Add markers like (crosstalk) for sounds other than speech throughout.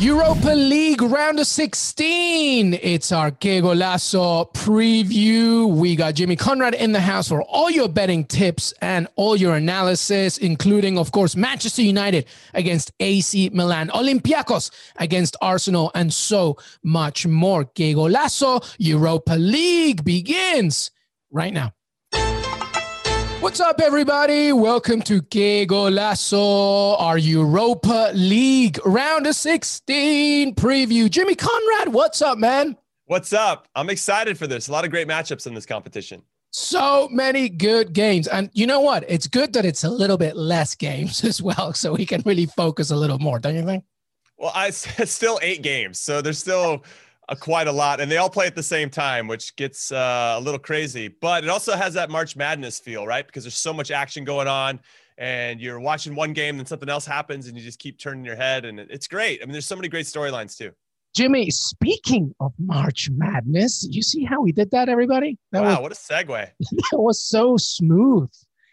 Europa League round of 16. It's our Que Golazo preview. We got Jimmy Conrad in the house for all your betting tips and all your analysis, including, of course, Manchester United against AC Milan, Olympiacos against Arsenal, and so much more. Que Golazo Europa League begins right now. What's up, everybody? Welcome to Que Golazo, our Europa League round of 16 preview. Jimmy Conrad, what's up, man? What's up? I'm excited for this. A lot of great matchups in this competition. So many good games. And you know what? It's good that it's a little bit less games (laughs) as well, so we can really focus a little more, don't you think? Well, I, (laughs) it's still eight games, so there's still uh, quite a lot, and they all play at the same time, which gets uh, a little crazy. But it also has that March Madness feel, right? Because there's so much action going on, and you're watching one game, then something else happens, and you just keep turning your head, and it's great. I mean, there's so many great storylines too. Jimmy, speaking of March Madness, you see how we did that, everybody? That wow, was, what a segue! (laughs) That was so smooth.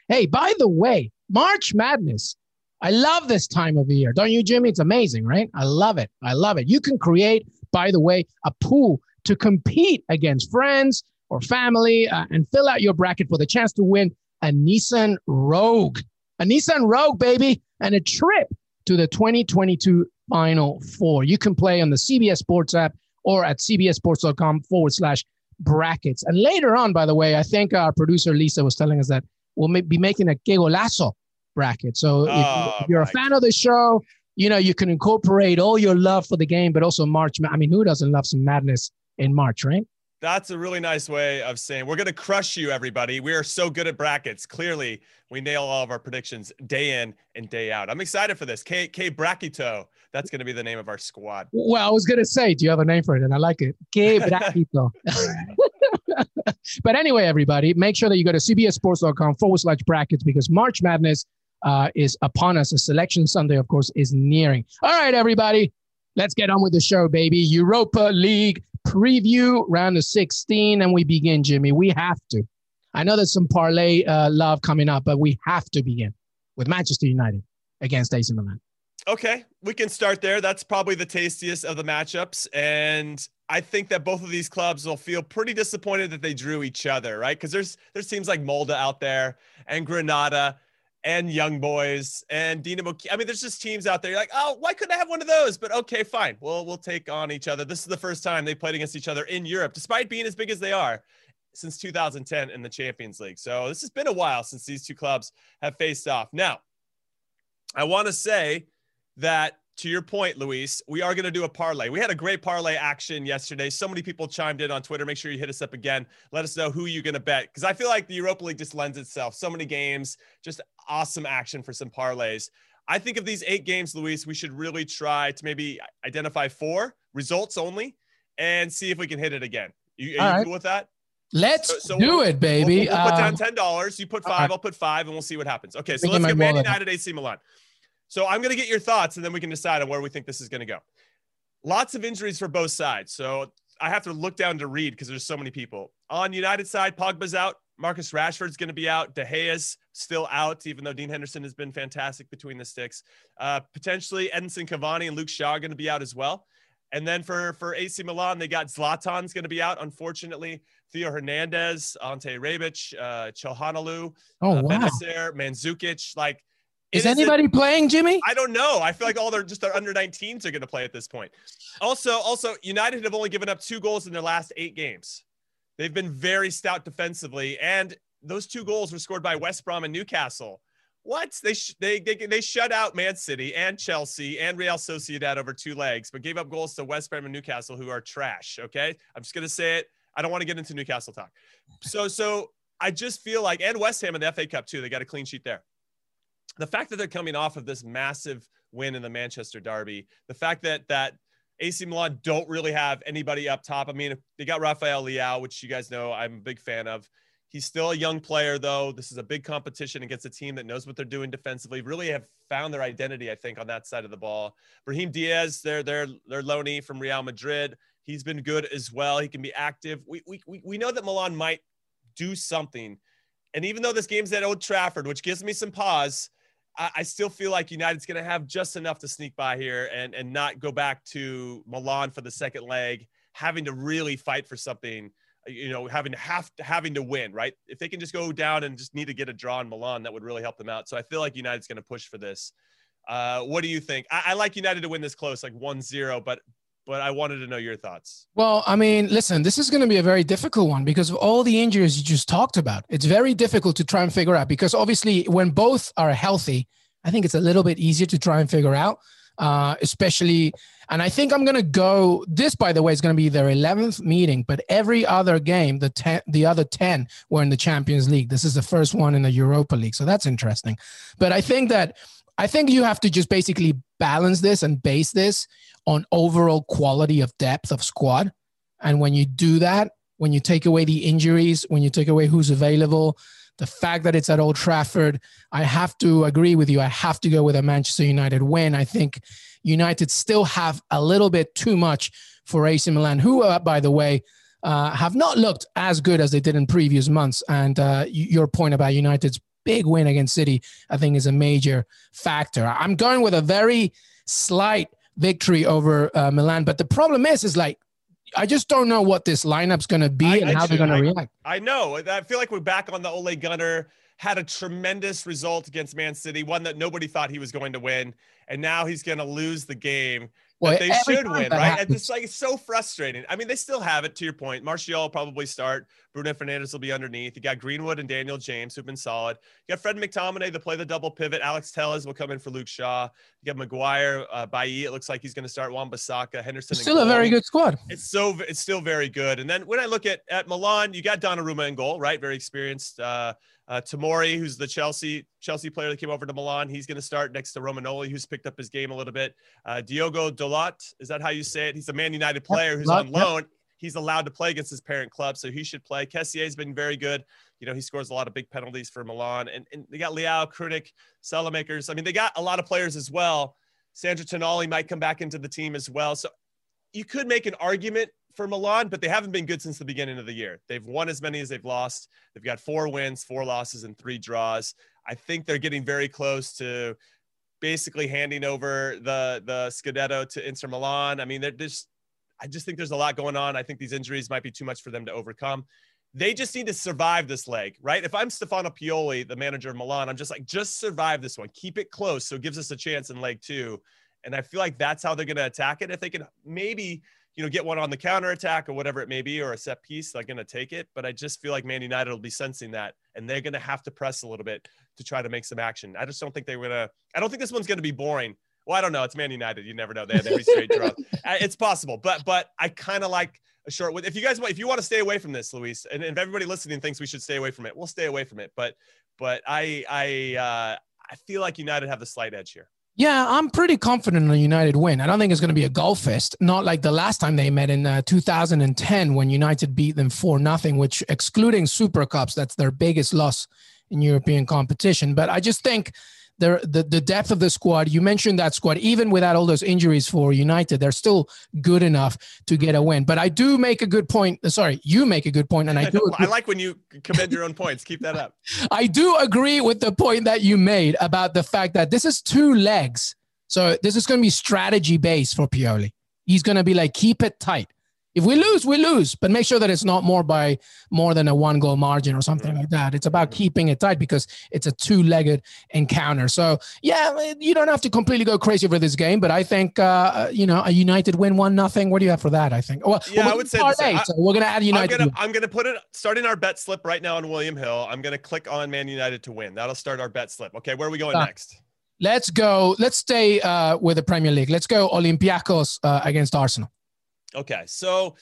Hey, by the way, March Madness. I love this time of the year. Don't you, Jimmy? It's amazing, right? I love it. I love it. You can create by the way, a pool to compete against friends or family uh, and fill out your bracket for the chance to win a Nissan Rogue. A Nissan Rogue, baby, and a trip to the 2022 Final Four. You can play on the CBS Sports app or at cbssports.com forward slash brackets. And later on, by the way, I think our producer Lisa was telling us that we'll be making a Que Golazo bracket. So oh, if, you're a fan God. of the show, you know, you can incorporate all your love for the game, but also March. I mean, who doesn't love some madness in March, right? That's a really nice way of saying we're going to crush you, everybody. We are so good at brackets. Clearly, we nail all of our predictions day in and day out. I'm excited for this. K K Brackito. That's going to be the name of our squad. Well, I was going to say, do you have a name for it? And I like it. K (laughs) Brackito. (laughs) but anyway, everybody, make sure that you go to cbssports.com forward slash brackets because March Madness uh, is upon us. A selection Sunday, of course, is nearing. All right, everybody, let's get on with the show, baby. Europa League preview round of 16, and we begin, Jimmy. We have to. I know there's some parlay uh, love coming up, but we have to begin with Manchester United against AC Milan. Okay, we can start there. That's probably the tastiest of the matchups. And I think that both of these clubs will feel pretty disappointed that they drew each other, right? Because there's there's teams like Molde out there and Granada and Young Boys and Dinamo. I mean, there's just teams out there. You're like, oh, why couldn't I have one of those? But okay, fine. Well, we'll take on each other. This is the first time they played against each other in Europe, despite being as big as they are since 2010 in the Champions League. So this has been a while since these two clubs have faced off. Now, I want to say that to your point, Luis, we are going to do a parlay. We had a great parlay action yesterday. So many people chimed in on Twitter. Make sure you hit us up again. Let us know who you're going to bet because I feel like the Europa League just lends itself. So many games, just awesome action for some parlays. I think of these eight games, Luis, we should really try to maybe identify four results only and see if we can hit it again. You, are you right. cool with that? Let's so, so do we'll, it, baby. We'll, we'll put down um, ten dollars. You put five. Right. I'll put five, and we'll see what happens. Okay, so let's get Man United, AC Milan. So I'm going to get your thoughts and then we can decide on where we think this is going to go. Lots of injuries for both sides. So I have to look down to read because there's so many people. On United side, Pogba's out. Marcus Rashford's going to be out. De Gea's still out, even though Dean Henderson has been fantastic between the sticks. Uh, potentially Edinson Cavani and Luke Shaw are going to be out as well. And then for, for AC Milan, they got Zlatan's going to be out, unfortunately. Theo Hernandez, Ante Rebic, uh, Calhanoglu, oh, uh, wow. Bennacer, Mandzukic. Like – is anybody playing, Jimmy? I don't know. I feel like all their just their under 19s are going to play at this point. Also, also United have only given up two goals in their last eight games. They've been very stout defensively, and those two goals were scored by West Brom and Newcastle. What they sh- they, they they shut out Man City and Chelsea and Real Sociedad over two legs, but gave up goals to West Brom and Newcastle, who are trash. Okay, I'm just gonna say it. I don't want to get into Newcastle talk. So so I just feel like, and West Ham in the FA Cup too, they got a clean sheet there. The fact that they're coming off of this massive win in the Manchester Derby, the fact that that AC Milan don't really have anybody up top. I mean, they got Rafael Leao, which you guys know I'm a big fan of. He's still a young player, though. This is a big competition against a team that knows what they're doing defensively. Really have found their identity, I think, on that side of the ball. Brahim Diaz, they're they're loanee from Real Madrid. He's been good as well. He can be active. We we we know that Milan might do something, and even though this game's at Old Trafford, which gives me some pause, I, I still feel like United's going to have just enough to sneak by here and and not go back to Milan for the second leg, having to really fight for something. You know, having to have to, having to win, right? If they can just go down and just need to get a draw in Milan, that would really help them out. So I feel like United's going to push for this. Uh, what do you think? I, I, like United to win this close, like 1-0, but but I wanted to know your thoughts. Well, I mean, listen, this is going to be a very difficult one because of all the injuries you just talked about. It's very difficult to try and figure out because obviously, when both are healthy, I think it's a little bit easier to try and figure out, uh, especially. And I think I'm going to go. This, by the way, is going to be their 11th meeting, but every other game, the ten, the other 10 were in the Champions League. This is the first one in the Europa League, so that's interesting. But I think that I think you have to just basically balance this and base this on overall quality of depth of squad. And when you do that, when you take away the injuries, when you take away who's available, the fact that it's at Old Trafford, I have to agree with you. I have to go with a Manchester United win. I think United still have a little bit too much for AC Milan, who, uh, by the way, uh, have not looked as good as they did in previous months. And uh, your point about United's big win against City, I think, is a major factor. I'm going with a very slight victory over uh, Milan. But the problem is, is like I just don't know what this lineup's going to be I, and I how they're going to react. I know. I feel like we're back on the Ole Gunnar. Had a tremendous result against Man City, one that nobody thought he was going to win, and now he's going to lose the game well, they should win, right? Happens. And it's like it's so frustrating. I mean, they still have it. To your point, Martial will probably start. Bruno Fernandes will be underneath. You got Greenwood and Daniel James who've been solid. You got Fred McTominay to play the double pivot. Alex Telles will come in for Luke Shaw. You got Maguire, uh, Bailly. It looks like he's going to start. Wan-Bissaka, Henderson. Still a very good squad. It's so it's still very good. And then when I look at at Milan, you got Donnarumma in goal, right? Very experienced. Uh, uh, Tomori, who's the Chelsea Chelsea player that came over to Milan, he's going to start next to Romagnoli, who's picked up his game a little bit. Uh, Diogo Dalot, is that how you say it? He's a Man United player who's on loan. He's allowed to play against his parent club, so he should play. Kessie's been very good. You know, he scores a lot of big penalties for Milan, and, and they got Leao, Krunic, Saelemaekers. I mean, they got a lot of players as well. Sandro Tonali might come back into the team as well. So you could make an argument for Milan, but they haven't been good since the beginning of the year. They've won as many as they've lost. They've got four wins, four losses, and three draws. I think they're getting very close to basically handing over the the Scudetto to Inter Milan. I mean, they're just I just think there's a lot going on. I think these injuries might be too much for them to overcome. They just need to survive this leg, right? If I'm Stefano Pioli, the manager of Milan, I'm just like, just survive this one. Keep it close so it gives us a chance in leg two. And I feel like that's how they're going to attack it. If they can maybe you know, get one on the counter attack or whatever it may be, or a set piece, they're going to take it. But I just feel like Man United will be sensing that, and they're going to have to press a little bit to try to make some action. I just don't think they're going to. I don't think this one's going to be boring. Well, I don't know. It's Man United. You never know. They have every straight draw. (laughs) It's possible, but but I kind of like a short. One. If you guys want, if you want to stay away from this, Luis, and if everybody listening thinks we should stay away from it, we'll stay away from it. But but I I uh, I feel like United have the slight edge here. Yeah, I'm pretty confident in a United win. I don't think it's going to be a goal fest, not like the last time they met in uh, 2010 when United beat them 4 nothing, which excluding Super Cups, that's their biggest loss in European competition. But I just think the, the the depth of the squad. You mentioned that squad, even without all those injuries for United, they're still good enough to get a win. But I do make a good point. Uh, sorry, you make a good point, and I (laughs) do. I like when you commend your own points. Keep that up. (laughs) I do agree with the point that you made about the fact that this is two legs. So this is going to be strategy based for Pioli. He's going to be like, keep it tight. If we lose, we lose, but make sure that it's not more by more than a one goal margin or something like that. It's about keeping it tight because it's a two legged encounter. So, yeah, you don't have to completely go crazy over this game, but I think, uh, you know, a United win one nothing. What do you have for that? I think. Well, yeah, I would say I, so we're going to add United. I'm going to put it starting our bet slip right now on William Hill. I'm going to click on Man United to win. That'll start our bet slip. Okay, where are we going uh, next? Let's go. Let's stay uh, with the Premier League. Let's go Olympiacos uh, against Arsenal. Okay, so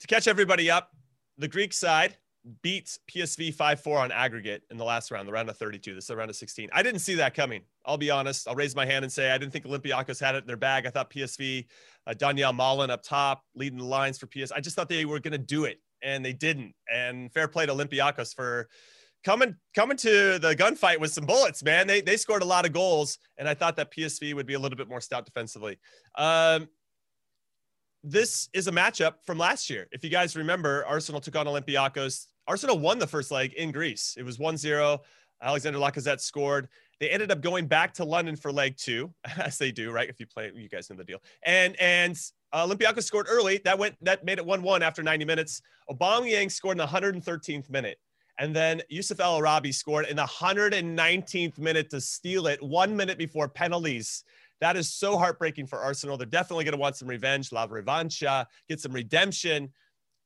to catch everybody up, the Greek side beats PSV 5 4 on aggregate in the last round, the round of 32. This is the round of 16. I didn't see that coming. I'll be honest. I'll raise my hand and say I didn't think Olympiacos had it in their bag. I thought PSV, uh, Donyell Malen up top, leading the lines for PS. I just thought they were going to do it, and they didn't. And fair play to Olympiacos for coming coming to the gunfight with some bullets, man. They they scored a lot of goals, and I thought that PSV would be a little bit more stout defensively. Um, this is a matchup from last year. If you guys remember, Arsenal took on Olympiacos. Arsenal won the first leg in Greece. It was 1-0. Alexander Lacazette scored. They ended up going back to London for leg two, (laughs) as they do, right? If you play, you guys know the deal. And and uh, Olympiacos scored early. That went that made it 1-1 after 90 minutes. Aubameyang scored in the 113th minute. And then Yusuf El Arabi scored in the 119th minute to steal it one minute before penalties. That is so heartbreaking for Arsenal. They're definitely going to want some revenge, la revancha, get some redemption.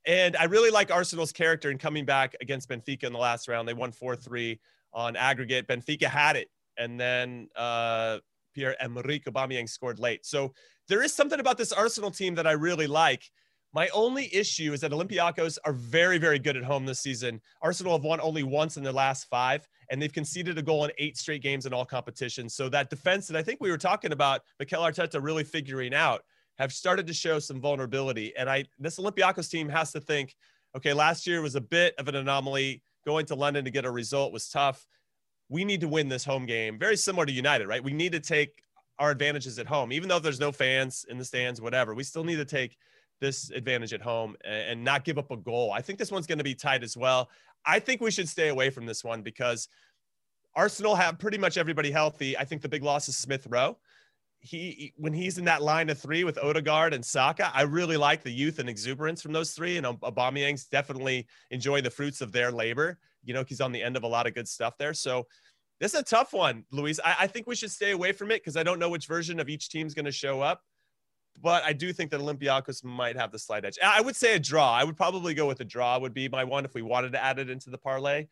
And I really like Arsenal's character in coming back against Benfica in the last round. They won 4 3 on aggregate. Benfica had it. And then uh, Pierre Emerick Aubameyang scored late. So there is something about this Arsenal team that I really like. My only issue is that Olympiacos are very, very good at home this season. Arsenal have won only once in their last five, and they've conceded a goal in eight straight games in all competitions. So that defense that I think we were talking about, Mikel Arteta really figuring out, have started to show some vulnerability. And I this Olympiacos team has to think, okay, last year was a bit of an anomaly. Going to London to get a result was tough. We need to win this home game. Very similar to United, right? We need to take our advantages at home, even though there's no fans in the stands, whatever. We still need to take this advantage at home and, not give up a goal. I think this one's going to be tight as well. I think we should stay away from this one because Arsenal have pretty much everybody healthy. I think the big loss is Smith Rowe. He when he's in that line of three with Odegaard and Saka, I really like the youth and exuberance from those three. And Aubameyang's definitely enjoying the fruits of their labor. You know, he's on the end of a lot of good stuff there. So this is a tough one, Luis. I, I think we should stay away from it because I don't know which version of each team's going to show up but I do think that Olympiacos might have the slight edge. I would say a draw. I would probably go with a draw would be my one if we wanted to add it into the parlay,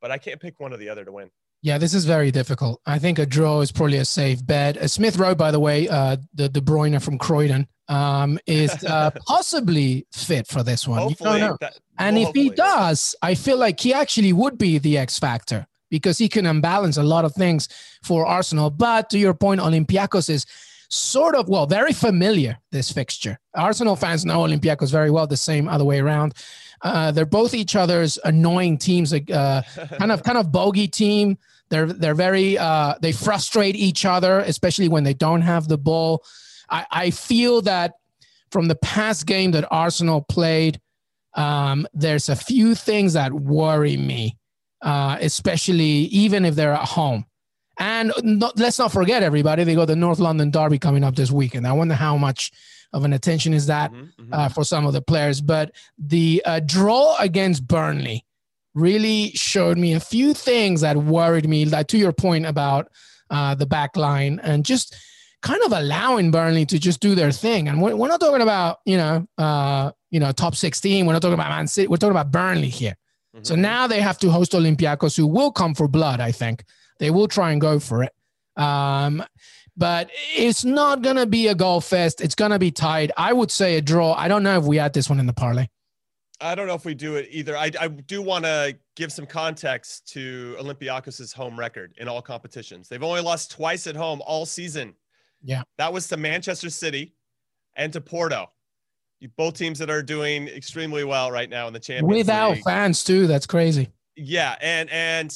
but I can't pick one or the other to win. Yeah, this is very difficult. I think a draw is probably a safe bet. Uh, Smith Rowe, by the way, uh, the De Bruyne from Croydon, um, is (laughs) uh, possibly fit for this one. Hopefully, that, and well, if he does, I feel like he actually would be the X factor because he can unbalance a lot of things for Arsenal. But to your point, Olympiacos is sort of, well, very familiar, this fixture. Arsenal fans know Olympiacos very well, the same other way around. Uh, they're both each other's annoying teams, uh, (laughs) kind of kind of bogey team. They're they're very uh, they frustrate each other, especially when they don't have the ball. I, I feel that from the past game that Arsenal played, um, there's a few things that worry me, uh, especially even if they're at home. And not, let's not forget, everybody, they got the North London Derby coming up this weekend. I wonder how much of an attention is that mm-hmm, mm-hmm. Uh, for some of the players. But the uh, draw against Burnley really showed me a few things that worried me. Like to your point about uh, the back line and just kind of allowing Burnley to just do their thing. And we're, we're not talking about you know uh, you know top sixteen. We're not talking about Man City. We're talking about Burnley here. Mm-hmm. So now they have to host Olympiacos, who will come for blood. I think. They will try and go for it. Um, but it's not going to be a goal fest. It's going to be tied. I would say a draw. I don't know if we add this one in the parlay. I don't know if we do it either. I, I do want to give some context to Olympiacos' home record in all competitions. They've only lost twice at home all season. Yeah. That was to Manchester City and to Porto. Both teams that are doing extremely well right now in the Champions Without League. fans too. That's crazy. Yeah, and and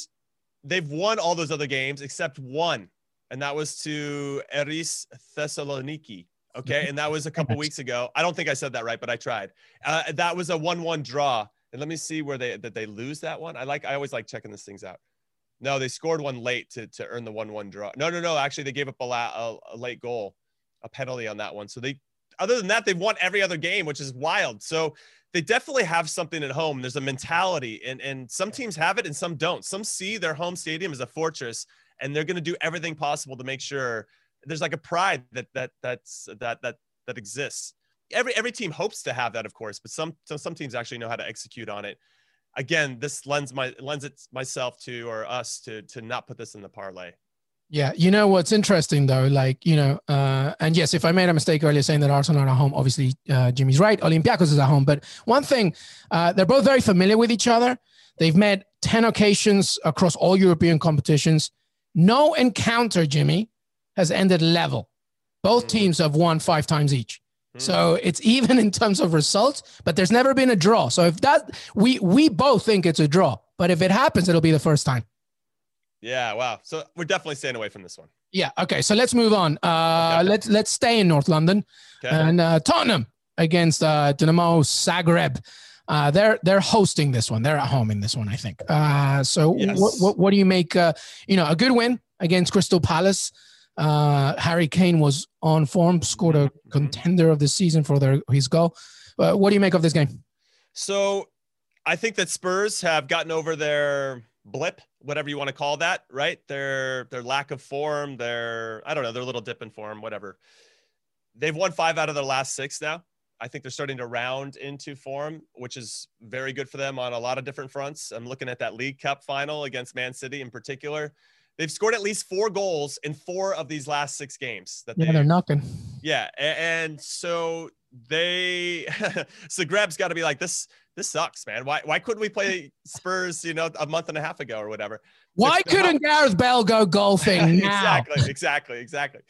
they've won all those other games except one, and that was to Aris Thessaloniki. Okay, and that was a couple (laughs) weeks ago. I don't think I said that right, but I tried. Uh, that was a one-one draw. And let me see where they did they lose that one. I like I always like checking these things out. No, they scored one late to to earn the one-one draw. No, no, no. Actually, they gave up a, la- a, a late goal, a penalty on that one. So they, other than that, they've won every other game, which is wild. So they definitely have something at home. There's a mentality, and and some teams have it and some don't. Some see their home stadium as a fortress, and they're going to do everything possible to make sure there's like a pride that that that's that that that exists. Every every team hopes to have that, of course, but some some, some teams actually know how to execute on it. Again, this lends my lends it myself to or us to to not put this in the parlay. Yeah, you know what's interesting though, like you know, uh, and yes, if I made a mistake earlier saying that Arsenal are at home, obviously uh, Jimmy's right. Olympiacos is at home, but one thing, uh, they're both very familiar with each other, They've met 10 occasions across all European competitions. No encounter, Jimmy, has ended level. Both mm-hmm. teams have won five times each. Mm-hmm. So it's (laughs) even in terms of results, but there's never been a draw. So if that we we both think it's a draw, but if it happens, it'll be the first time. Yeah, wow. So we're definitely staying away from this one. Yeah. Okay. So let's move on. Uh, okay. Let's let's stay in North London okay. and uh, Tottenham against uh, Dinamo Zagreb. Uh, they're they're hosting this one. They're at home in this one, I think. Uh, so yes. what, what, what do you make? Uh, you know, a good win against Crystal Palace. Uh, Harry Kane was on form, scored a mm-hmm. contender of the season for their his goal. Uh, what do you make of this game? So, I think that Spurs have gotten over their blip, whatever you want to call that, right? Their their lack of form, their I don't know, their little dip in form, whatever. They've won five out of their last six now. I think they're starting to round into form, which is very good for them on a lot of different fronts. I'm looking at that League Cup final against Man City in particular. They've scored at least four goals in four of these last six games. That yeah, they, are knocking. Yeah, and so they (laughs) Zagreb's got to be like this. This sucks, man. Why why couldn't we play Spurs? You know, a month and a half ago or whatever. Why couldn't Gareth Bale go golfing (laughs) now? exactly, exactly, exactly.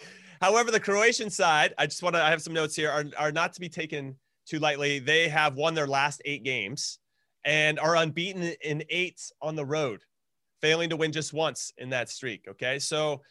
However, the Croatian side, I just want to, I have some notes here, are, are not to be taken too lightly. They have won their last eight games and are unbeaten in eight on the road, failing to win just once in that streak. Okay. So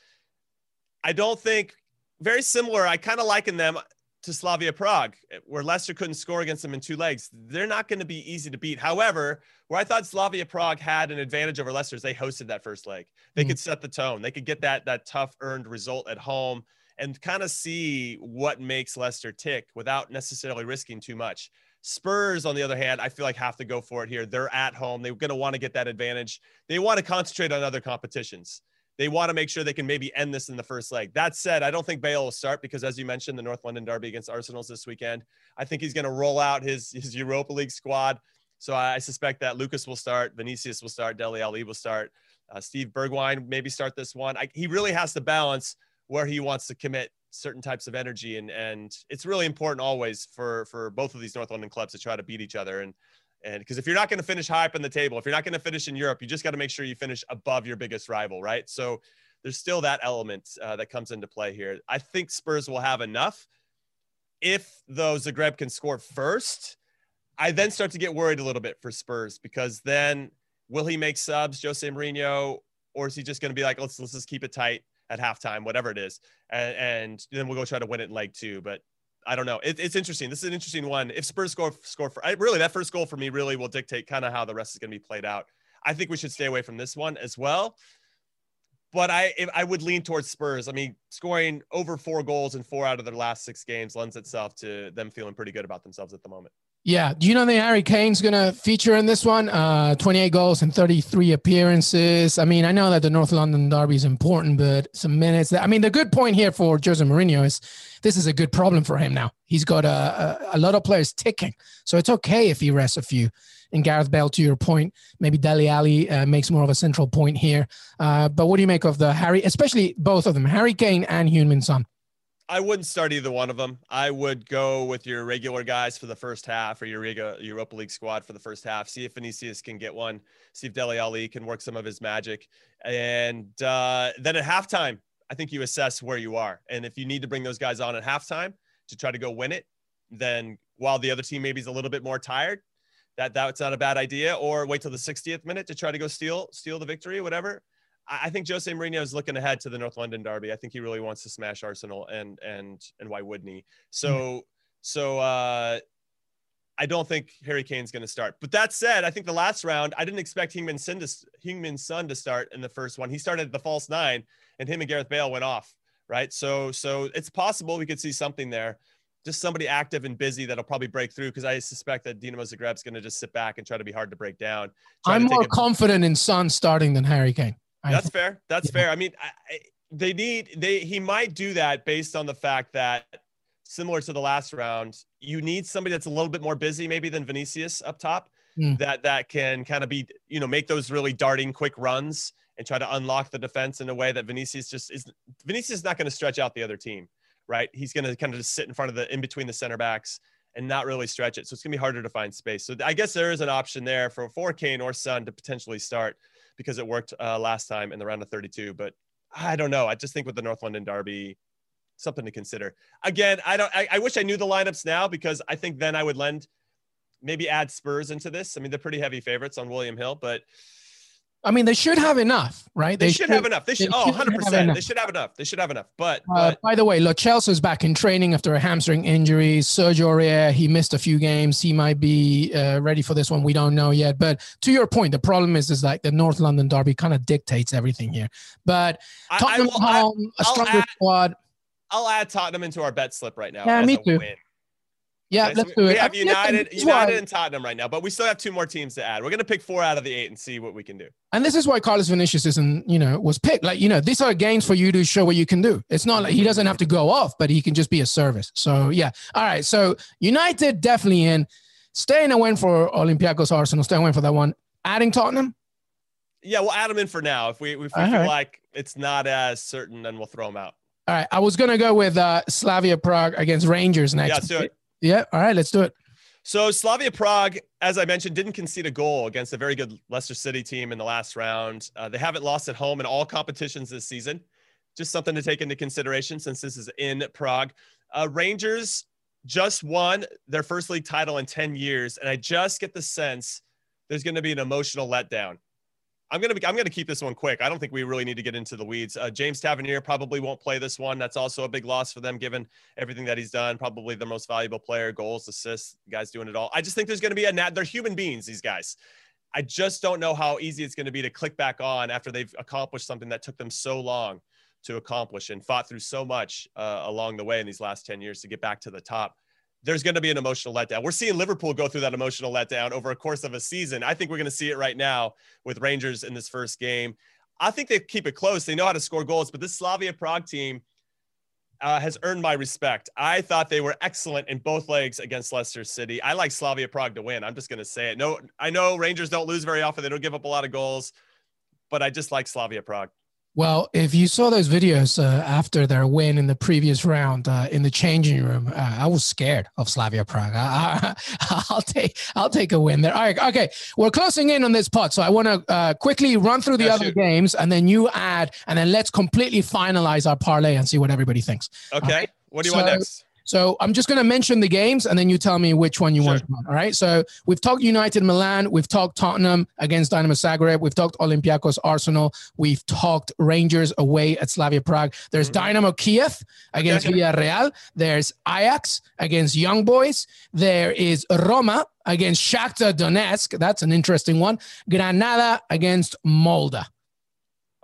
I don't think very similar. I kind of liken them to Slavia Prague, where Leicester couldn't score against them in two legs. They're not going to be easy to beat. However, where I thought Slavia Prague had an advantage over Leicester is they hosted that first leg. They mm-hmm. could set the tone. They could get that that tough earned result at home and kind of see what makes Leicester tick without necessarily risking too much. Spurs, on the other hand, I feel like have to go for it here. They're at home. They're going to want to get that advantage. They want to concentrate on other competitions. They want to make sure they can maybe end this in the first leg. That said, I don't think Bale will start because, as you mentioned, the North London Derby against Arsenal's this weekend. I think he's going to roll out his, his Europa League squad. So I suspect that Lucas will start, Vinicius will start, Dele Alli will start, uh, Steve Bergwijn maybe start this one. I, he really has to balance where he wants to commit certain types of energy and and it's really important always for for both of these North London clubs to try to beat each other and and because if you're not going to finish high up in the table, if you're not going to finish in Europe, you just got to make sure you finish above your biggest rival, right? So there's still that element uh, that comes into play here. I think Spurs will have enough. If though Zagreb can score first, I then start to get worried a little bit for Spurs because then will he make subs, Jose Mourinho, or is he just going to be like, let's let's just keep it tight at halftime, whatever it is, and, and then we'll go try to win it in leg two. But I don't know. It, it's interesting. This is an interesting one. If Spurs score score for I, really that first goal for me really will dictate kind of how the rest is going to be played out. I think we should stay away from this one as well. But I I would lean towards Spurs. I mean, scoring over four goals in four out of their last six games lends itself to them feeling pretty good about themselves at the moment. Yeah. Do you know that Harry Kane's going to feature in this one? Uh, 28 goals and 33 appearances. I mean, I know that the North London Derby is important, but some minutes. That, I mean, the good point here for Jose Mourinho is this is a good problem for him now. He's got a, a, a lot of players ticking. So it's okay if he rests a few. And Gareth Bale, to your point, maybe Dele Alli uh, makes more of a central point here. Uh, but what do you make of the Harry, especially both of them, Harry Kane and Heung-min Son? I wouldn't start either one of them. I would go with your regular guys for the first half or your Europa League squad for the first half. See if Vinicius can get one. See if Dele Alli can work some of his magic. And uh, then at halftime, I think you assess where you are. And if you need to bring those guys on at halftime to try to go win it, then while the other team maybe is a little bit more tired, that that's not a bad idea. Or wait till the 60th minute to try to go steal steal the victory, whatever. I think Jose Mourinho is looking ahead to the North London derby. I think he really wants to smash Arsenal, and and and why wouldn't he? So mm-hmm. so uh, I don't think Harry Kane's going to start. But that said, I think the last round, I didn't expect Heung-min Son to Heung-min Son to start in the first one. He started at the false nine, and him and Gareth Bale went off. Right, so so it's possible we could see something there. Just somebody active and busy that'll probably break through because I suspect that Dinamo Zagreb's going to just sit back and try to be hard to break down. I'm more confident in Son starting than Harry Kane. That's fair. That's yeah. fair. I mean, I, they need they he might do that based on the fact that similar to the last round, you need somebody that's a little bit more busy maybe than Vinicius up top mm. that that can kind of be you know make those really darting quick runs and try to unlock the defense in a way that Vinicius just is Vinicius is not going to stretch out the other team, right? He's going to kind of just sit in front of the in between the center backs and not really stretch it. So it's going to be harder to find space. So I guess there is an option there for, for Kane or Son to potentially start because it worked uh, last time in the round of 32. But I don't know. I just think with the North London Derby, something to consider. Again, I don't. I, I wish I knew the lineups now because I think then I would lend maybe add Spurs into this. I mean, they're pretty heavy favorites on William Hill, but I mean, they should have enough, right? They, they should, should, have enough. They should, they oh, 100%. They should have enough. They should have enough. But, uh, but by the way, Lo Celso's back in training after a hamstring injury. Sergio Aurier, he missed a few games. He might be uh, ready for this one. We don't know yet. But to your point, the problem is, is like the North London derby kind of dictates everything here. But Tottenham I, I will, home, I, a stronger add, squad. I'll add Tottenham into our bet slip right now. Yeah, me too. Win. Yeah, okay, let's so do we it. We have United, United and Tottenham right now, but we still have two more teams to add. We're gonna pick four out of the eight and see what we can do. And this is why Carlos Vinicius isn't, you know, was picked. Like, you know, these are games for you to show what you can do. It's not like he doesn't have to go off, but he can just be a service. So yeah. All right. So United definitely in. Staying a win for Olympiacos Arsenal. Stay win for that one. Adding Tottenham. Yeah, we'll add them in for now. If we if we feel right. like it's not as certain, then we'll throw them out. All right. I was gonna go with uh, Slavia Prague against Rangers next. Yeah, let's do it. Yeah. All right. Let's do it. So Slavia Prague, as I mentioned, didn't concede a goal against a very good Leicester City team in the last round. Uh, they haven't lost at home in all competitions this season. Just something to take into consideration since this is in Prague. Uh, Rangers just won their first league title in 10 years, and I just get the sense there's going to be an emotional letdown I'm gonna be, I'm gonna keep this one quick. I don't think we really need to get into the weeds. Uh, James Tavernier probably won't play this one. That's also a big loss for them, given everything that he's done. Probably the most valuable player, goals, assists, guys doing it all. I just think there's gonna be a nat. They're human beings, these guys. I just don't know how easy it's to be to click back on after they've accomplished something that took them so long to accomplish and fought through so much uh, along the way in these last 10 years to get back to the top there's going to be an emotional letdown. We're seeing Liverpool go through that emotional letdown over a course of a season. I think we're going to see it right now with Rangers in this first game. I think they keep it close. They know how to score goals, but this Slavia Prague team uh, has earned my respect. I thought they were excellent in both legs against Leicester City. I like Slavia Prague to win. I'm just going to say it. No, I know Rangers don't lose very often. They don't give up a lot of goals, but I just like Slavia Prague. Well, if you saw those videos uh, after their win in the previous round uh, in the changing room, uh, I was scared of Slavia Prague. (laughs) I, will take I'll take a win there. All right, okay, we're closing in on this pot, so I want to uh, quickly run through the other games, and then you add, and then let's completely finalize our parlay and see what everybody thinks. Okay, right? what do you so, want next? So I'm just going to mention the games and then you tell me which one you sure. want. All right. So we've talked United Milan. We've talked Tottenham against Dinamo Zagreb. We've talked Olympiacos Arsenal. We've talked Rangers away at Slavia Prague. There's mm-hmm. Dynamo Kiev against okay. Villarreal. There's Ajax against Young Boys. There is Roma against Shakhtar Donetsk. That's an interesting one. Granada against Molde.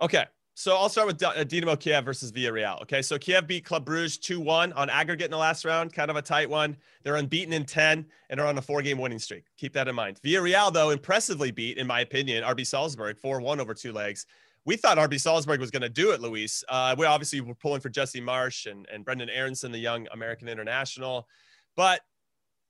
Okay. So I'll start with uh, Dinamo Kiev versus Villarreal. Okay, so Kiev beat Club Bruges 2-1 on aggregate in the last round, kind of a tight one. They're unbeaten in 10 and are on a four-game winning streak. Keep that in mind. Villarreal, though, impressively beat, in my opinion, RB Salzburg 4-1 over two legs. We thought RB Salzburg was going to do it, Luis. Uh, we obviously were pulling for Jesse Marsch and, and Brenden Aaronson, the young American international. But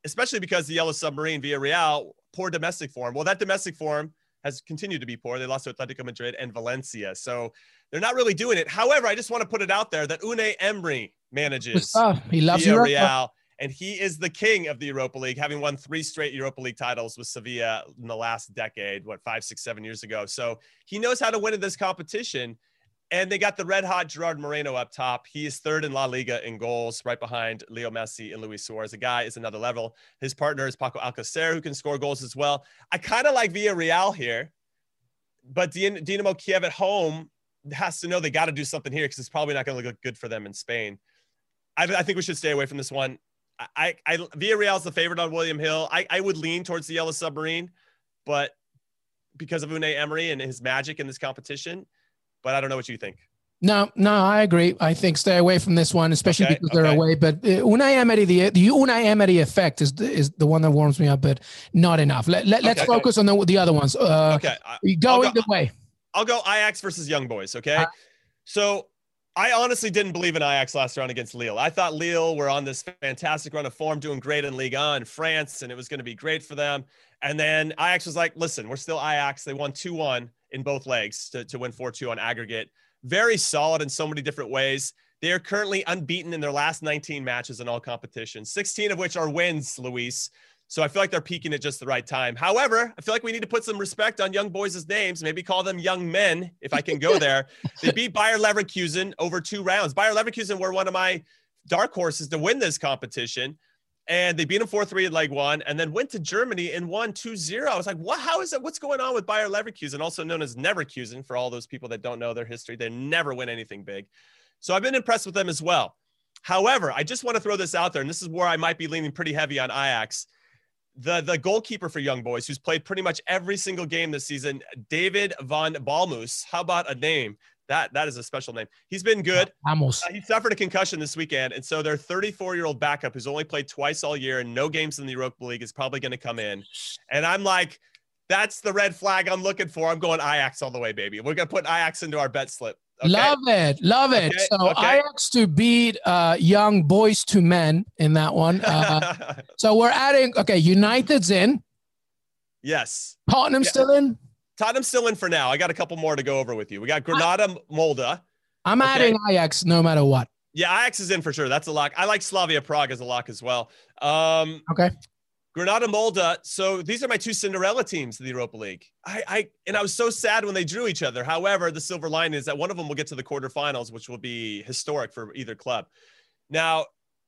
especially because the Yellow Submarine, Villarreal, poor domestic form. Well, that domestic form has continued to be poor. They lost to Atletico Madrid and Valencia. So they're not really doing it. However, I just want to put it out there that Unai Emery manages ah, he loves Real, and he is the king of the Europa League, having won three straight Europa League titles with Sevilla in the last decade, what five, six, seven years ago. So he knows how to win in this competition. And they got the red hot Gerard Moreno up top. He is third in La Liga in goals, right behind Leo Messi and Luis Suarez. The guy is another level. His partner is Paco Alcacer, who can score goals as well. I kind of like Villarreal here, but Dinamo Kiev at home has to know they got to do something here because it's probably not going to look good for them in Spain. I, I, think we should stay away from this one. I, I Villarreal is the favorite on William Hill. I, I would lean towards the Yellow Submarine, but because of Unai Emery and his magic in this competition. But I don't know what you think. No, no, I agree. I think stay away from this one, especially okay, because they're okay. away. But uh, Unai Emery, the the Unai Emery effect is is the one that warms me up, but not enough. Let, let, us focus on the, the other ones. Uh, okay, go either way. I'll go Ajax versus Young Boys. Okay. Uh, so I honestly didn't believe in Ajax last round against Lille. I thought Lille were on this fantastic run of form, doing great in Ligue 1 in France, and it was going to be great for them. And then Ajax was like, listen, we're still Ajax. They won 2 1 in both legs to, to win 4 2 on aggregate. Very solid in so many different ways. They are currently unbeaten in their last 19 matches in all competitions, 16 of which are wins, Luis. So I feel like they're peaking at just the right time. However, I feel like we need to put some respect on young boys' names, maybe call them young men, if I can go (laughs) there. they beat Bayer Leverkusen over two rounds. Bayer Leverkusen were one of my dark horses to win this competition. And they beat them 4 3 in leg one and then went to Germany and won 2 0. I was like, what? How is that? What's going on with Bayer Leverkusen, also known as Neverkusen for all those people that don't know their history? They never win anything big. So I've been impressed with them as well. However, I just want to throw this out there, and this is where I might be leaning pretty heavy on Ajax the the goalkeeper for Young Boys, who's played pretty much every single game this season, David von Ballmoos. How about a name? That that is a special name. He's been good. Almost. Uh, he suffered a concussion this weekend, and so their 34 year old backup, who's only played twice all year and no games in the Europa League, is probably going to come in. And I'm like, that's the red flag I'm looking for. I'm going Ajax all the way, baby. We're gonna put Ajax into our bet slip. Okay? Love it, love it. Okay, so okay. Ajax to beat uh, young boys to men in that one. Uh, (laughs) so we're adding. Okay, United's in. Yes. Tottenham yeah. still in. Tottenham still in for now. I got a couple more to go over with you. We got Granada, Molde. I'm adding Ajax no matter what. Yeah, Ajax is in for sure. That's a lock. I like Slavia Prague as a lock as well. Um, okay. Granada Molde. So these are my two Cinderella teams in the Europa League. I, I and I was so sad when they drew each other. However, the silver line is that one of them will get to the quarterfinals, which will be historic for either club. Now,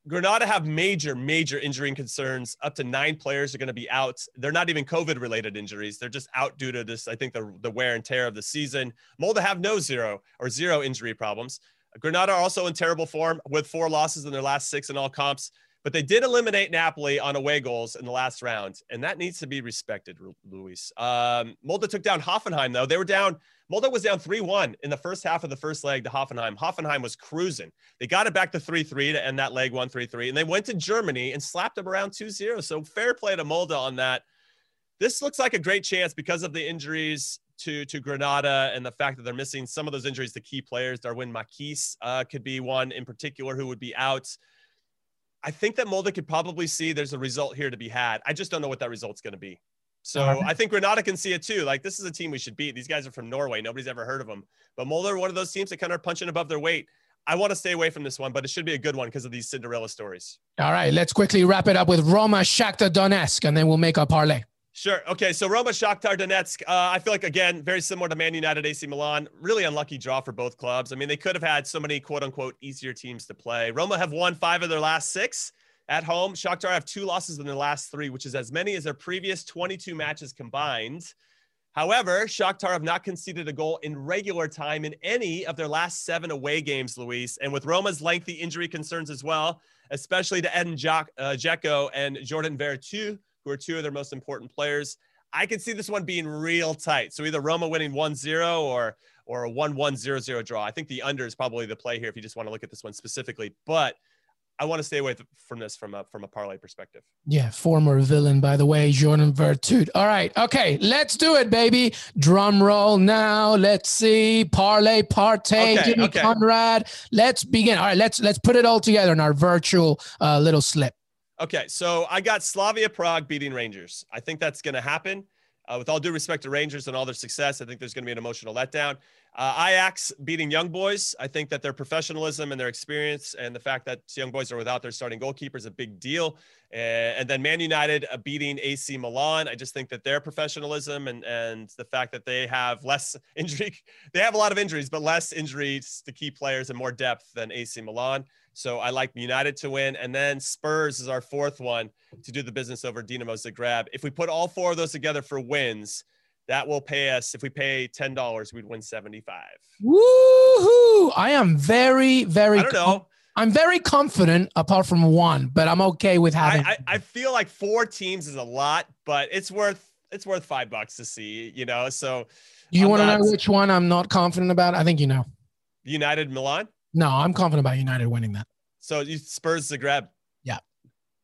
Granada have major, major injury concerns. Up to nine players are going to be out. They're not even COVID related injuries. They're just out due to this, I think, the, the wear and tear of the season. Molde have no zero or zero injury problems. Granada are also in terrible form with four losses in their last six in all comps. But they did eliminate Napoli on away goals in the last round, and that needs to be respected, Luis. Um, Molde took down Hoffenheim, though. They were down, Molde was down 3 1 in the first half of the first leg to Hoffenheim. Hoffenheim was cruising. They got it back to 3 3 to end that leg 1 3 3, and they went to Germany and slapped them around 2 0. So fair play to Molde on that. This looks like a great chance because of the injuries to to Granada and the fact that they're missing some of those injuries to key players. Darwin Machis uh, could be one in particular who would be out. I think that Molde could probably see there's a result here to be had. I just don't know what that result's going to be. So uh-huh. I think Granada can see it too. Like this is a team we should beat. These guys are from Norway. Nobody's ever heard of them. But Molde are one of those teams that kind of are punching above their weight. I want to stay away from this one, but it should be a good one because of these Cinderella stories. All right, let's quickly wrap it up with Roma Shakhtar Donetsk, and then we'll make our parlay. Sure. Okay. So Roma Shakhtar Donetsk. Uh, I feel like again very similar to Man United, AC Milan. Really unlucky draw for both clubs. I mean, they could have had so many quote unquote easier teams to play. Roma have won five of their last six. At home, Shakhtar have two losses in their last three, which is as many as their previous 22 matches combined. However, Shakhtar have not conceded a goal in regular time in any of their last seven away games, Luis. And with Roma's lengthy injury concerns as well, especially to Edin Dzeko uh, and Jordan Veretout, who are two of their most important players, I can see this one being real tight. So either Roma winning 1-0 or or a 1-1-0-0 draw. I think the under is probably the play here if you just want to look at this one specifically. But – I want to stay away from this from a from a parlay perspective. Yeah, former villain, by the way, Jordan Veretout. All right, okay, let's do it, baby. Drum roll now. Let's see parlay partay. Okay, Jimmy okay. Conrad. Let's begin. All right, let's let's put it all together in our virtual uh, little slip. Okay, so I got Slavia Prague beating Rangers. I think that's going to happen. Uh, with all due respect to Rangers and all their success, I think there's going to be an emotional letdown. Uh, Ajax beating Young Boys. I think that their professionalism and their experience and the fact that Young Boys are without their starting goalkeeper is a big deal. and then Man United uh, beating AC Milan. I just think that their professionalism and, and the fact that they have less (laughs) injury, they have a lot of injuries, but less injuries to key players and more depth than AC Milan. So I like United to win. And then Spurs is our fourth one to do the business over Dinamo Zagreb. If we put all four of those together for wins, that will pay us if we pay ten dollars, we'd win seventy five. Woohoo! I am very, very. I don't know. I'm very confident, apart from one, but I'm okay with having. I, I, I feel like four teams is a lot, but it's worth it's worth five bucks to see. You know, so. Do you want to know which one I'm not confident about? I think you know. United Milan. No, I'm confident about United winning that. So you Spurs Zagreb. Yeah.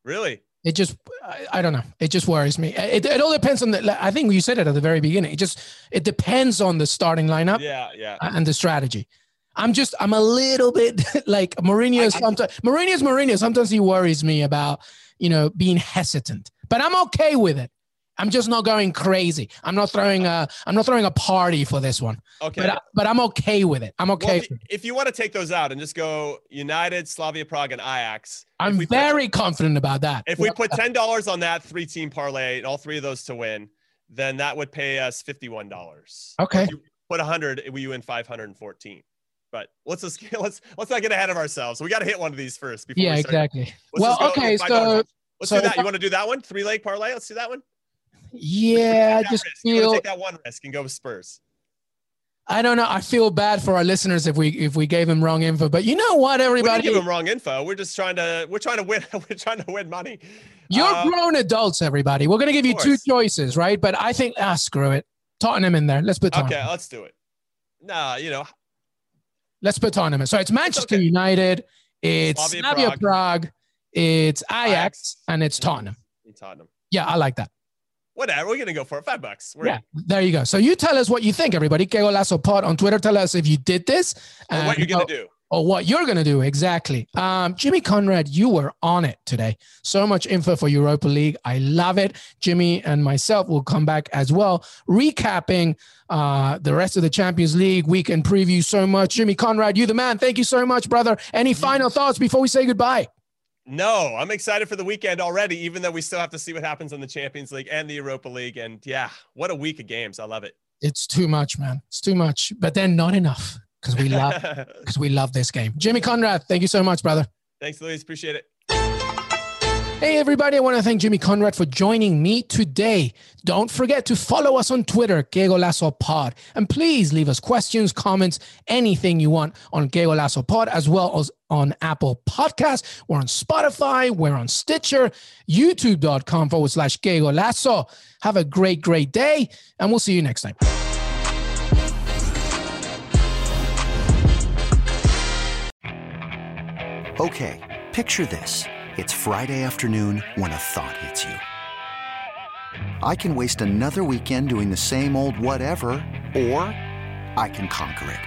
Really? It just, I, I, don't know. It just worries me. It, it all depends on the. I think you said it at the very beginning. It just, it depends on the starting lineup. Yeah, yeah. And the strategy. I'm just, I'm a little bit (laughs) like Mourinho. Sometimes Mourinho's Mourinho. Sometimes he worries me about, you know, being hesitant. But I'm okay with it. I'm just not going crazy. I'm not throwing a I'm not throwing a party for this one. Okay. But but I'm okay with it. I'm okay. Well, if, you, if you want to take those out and just go United, Slavia Prague, and Ajax, I'm very put, confident about that. If we put ten dollars on that three team parlay and all three of those to win, then that would pay us fifty one dollars. Okay. put hundred, we win five hundred and fourteen. But let's just (laughs) let's let's not get ahead of ourselves. We got to hit one of these first. Before yeah, we exactly. Well, okay, so let's so do that. You want to do that one? Three leg parlay. Let's do that one. Yeah, I just risk. feel take that one risk and go with Spurs. I don't know. I feel bad for our listeners if we if we gave them wrong info. But you know what, everybody? We give them wrong info. We're just trying to we're trying to win. (laughs) We're trying to win money. You're uh, grown adults, everybody. We're gonna give you two choices, right? But I think ah, screw it. Tottenham in there. Let's put Tottenham. Okay, let's do it. Nah, you know. Let's put Tottenham in. So it's Manchester okay. United. It's Slavia, Slavia Prague. Prague. It's Ajax, Ajax, and it's Tottenham. Tottenham. Yeah, I like that whatever. We're gonna go for it. Five bucks. We're yeah, in. there you go. So you tell us what you think, everybody. Que Golazo Pod on Twitter. Tell us if you did this. Or what you're gonna do. Or what you're gonna do exactly. Um, Jimmy Conrad, you were on it today. So much info for Europa League. I love it. Jimmy and myself will come back as well, recapping uh, the rest of the Champions League weekend preview. So much, Jimmy Conrad, you the man. Thank you so much, brother. Any final thoughts before we say goodbye? No, I'm excited for the weekend already, even though we still have to see what happens in the Champions League and the Europa League. And yeah, what a week of games. I love it. It's too much, man. It's too much, but then not enough because we love (laughs) because we love this game. Jimmy Conrad, thank you so much, brother. Thanks, Luis. Appreciate it. Hey, everybody. I want to thank Jimmy Conrad for joining me today. Don't forget to follow us on Twitter, Que Golazo Pod. And please leave us questions, comments, anything you want on Que Golazo Pod, as well as on Apple Podcasts. We're on Spotify. We're on Stitcher, youtube.com forward slash Que Golazo. Have a great, great day. And we'll see you next time. Okay, picture this. It's Friday afternoon when a thought hits you. I can waste another weekend doing the same old whatever, or I can conquer it.